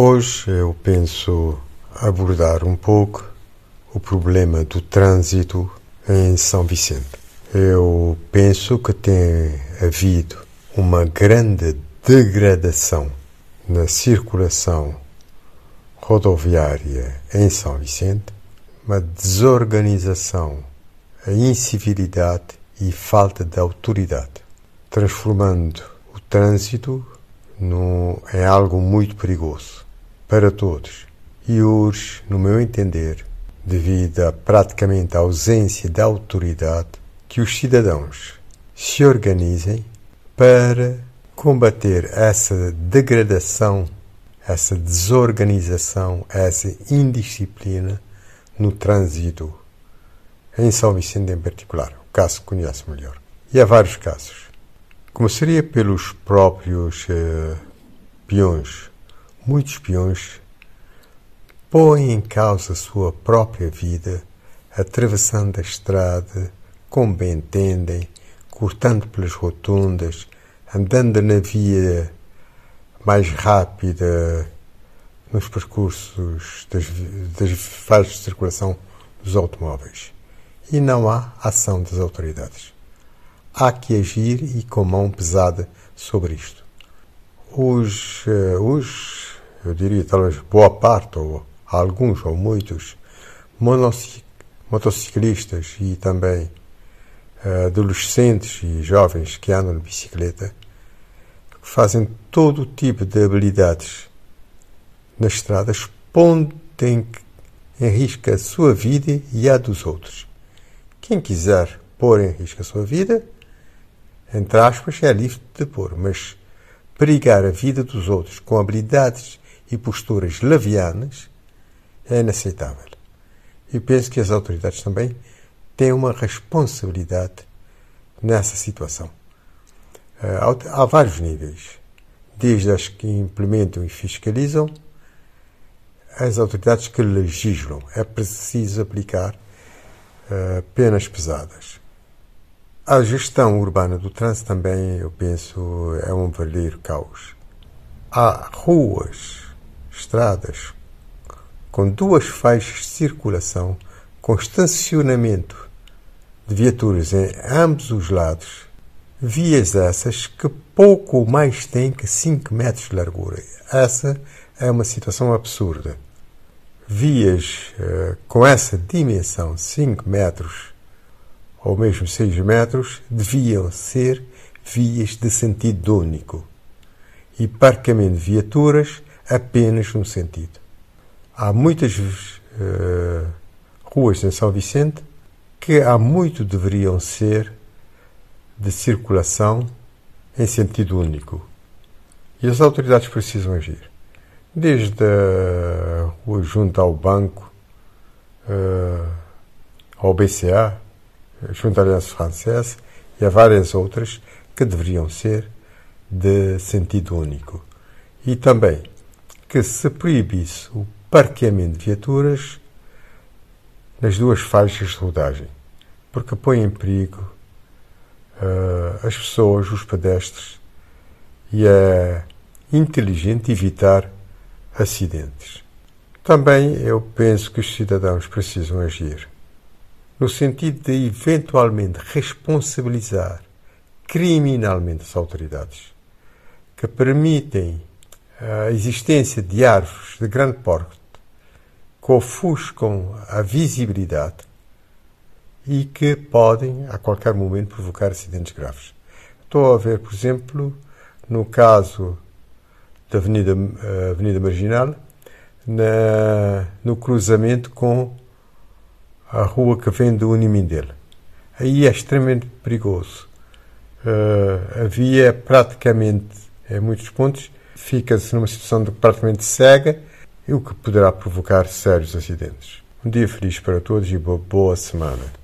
Hoje eu penso abordar um pouco o problema do trânsito em São Vicente. Eu penso que tem havido uma grande degradação na circulação rodoviária em São Vicente, uma desorganização, a incivilidade e falta de autoridade, transformando o trânsito no, em algo muito perigoso para todos e urge, no meu entender, devido à praticamente ausência de autoridade, que os cidadãos se organizem para combater essa degradação, essa desorganização, essa indisciplina no trânsito em São Vicente em particular, o caso que conhece melhor. E há vários casos. Começaria pelos próprios uh, peões muitos peões põem em causa a sua própria vida, atravessando a estrada como bem entendem, cortando pelas rotundas, andando na via mais rápida nos percursos das, das faixas de circulação dos automóveis. E não há ação das autoridades. Há que agir e com mão pesada sobre isto. Os, uh, os eu diria talvez boa parte, ou alguns ou muitos, motociclistas e também uh, adolescentes e jovens que andam de bicicleta, fazem todo tipo de habilidades nas estradas, pondo em risco a sua vida e a dos outros. Quem quiser pôr em risco a sua vida, entre aspas, é livre de pôr, mas perigar a vida dos outros com habilidades e posturas levianas é inaceitável. E penso que as autoridades também têm uma responsabilidade nessa situação. Eh, há vários níveis, desde as que implementam e fiscalizam, as autoridades que legislam. É preciso aplicar uh, penas pesadas. A gestão urbana do trânsito também, eu penso, é um verdadeiro caos. Há ruas estradas com duas faixas de circulação com estacionamento de viaturas em ambos os lados, vias essas que pouco mais têm que 5 metros de largura. Essa é uma situação absurda. Vias uh, com essa dimensão, 5 metros ou mesmo 6 metros, deviam ser vias de sentido único e parqueamento de viaturas apenas um sentido. Há muitas uh, ruas em São Vicente que há muito deveriam ser de circulação em sentido único. E as autoridades precisam agir. Desde a rua junto ao banco, uh, ao BCA, junto à Aliança Francesa, e a várias outras que deveriam ser de sentido único. E também que se proibisse o parqueamento de viaturas nas duas faixas de rodagem, porque põe em perigo uh, as pessoas, os pedestres, e é inteligente evitar acidentes. Também eu penso que os cidadãos precisam agir no sentido de eventualmente responsabilizar criminalmente as autoridades que permitem a existência de árvores de grande porte que ofuscam a visibilidade e que podem, a qualquer momento, provocar acidentes graves. Estou a ver, por exemplo, no caso da Avenida, eh, Avenida Marginal, na, no cruzamento com a rua que vem do Unimindel. Aí é extremamente perigoso. Uh, a via é praticamente, em muitos pontos, fica-se numa situação de praticamente cega, o que poderá provocar sérios acidentes. Um dia feliz para todos e boa semana.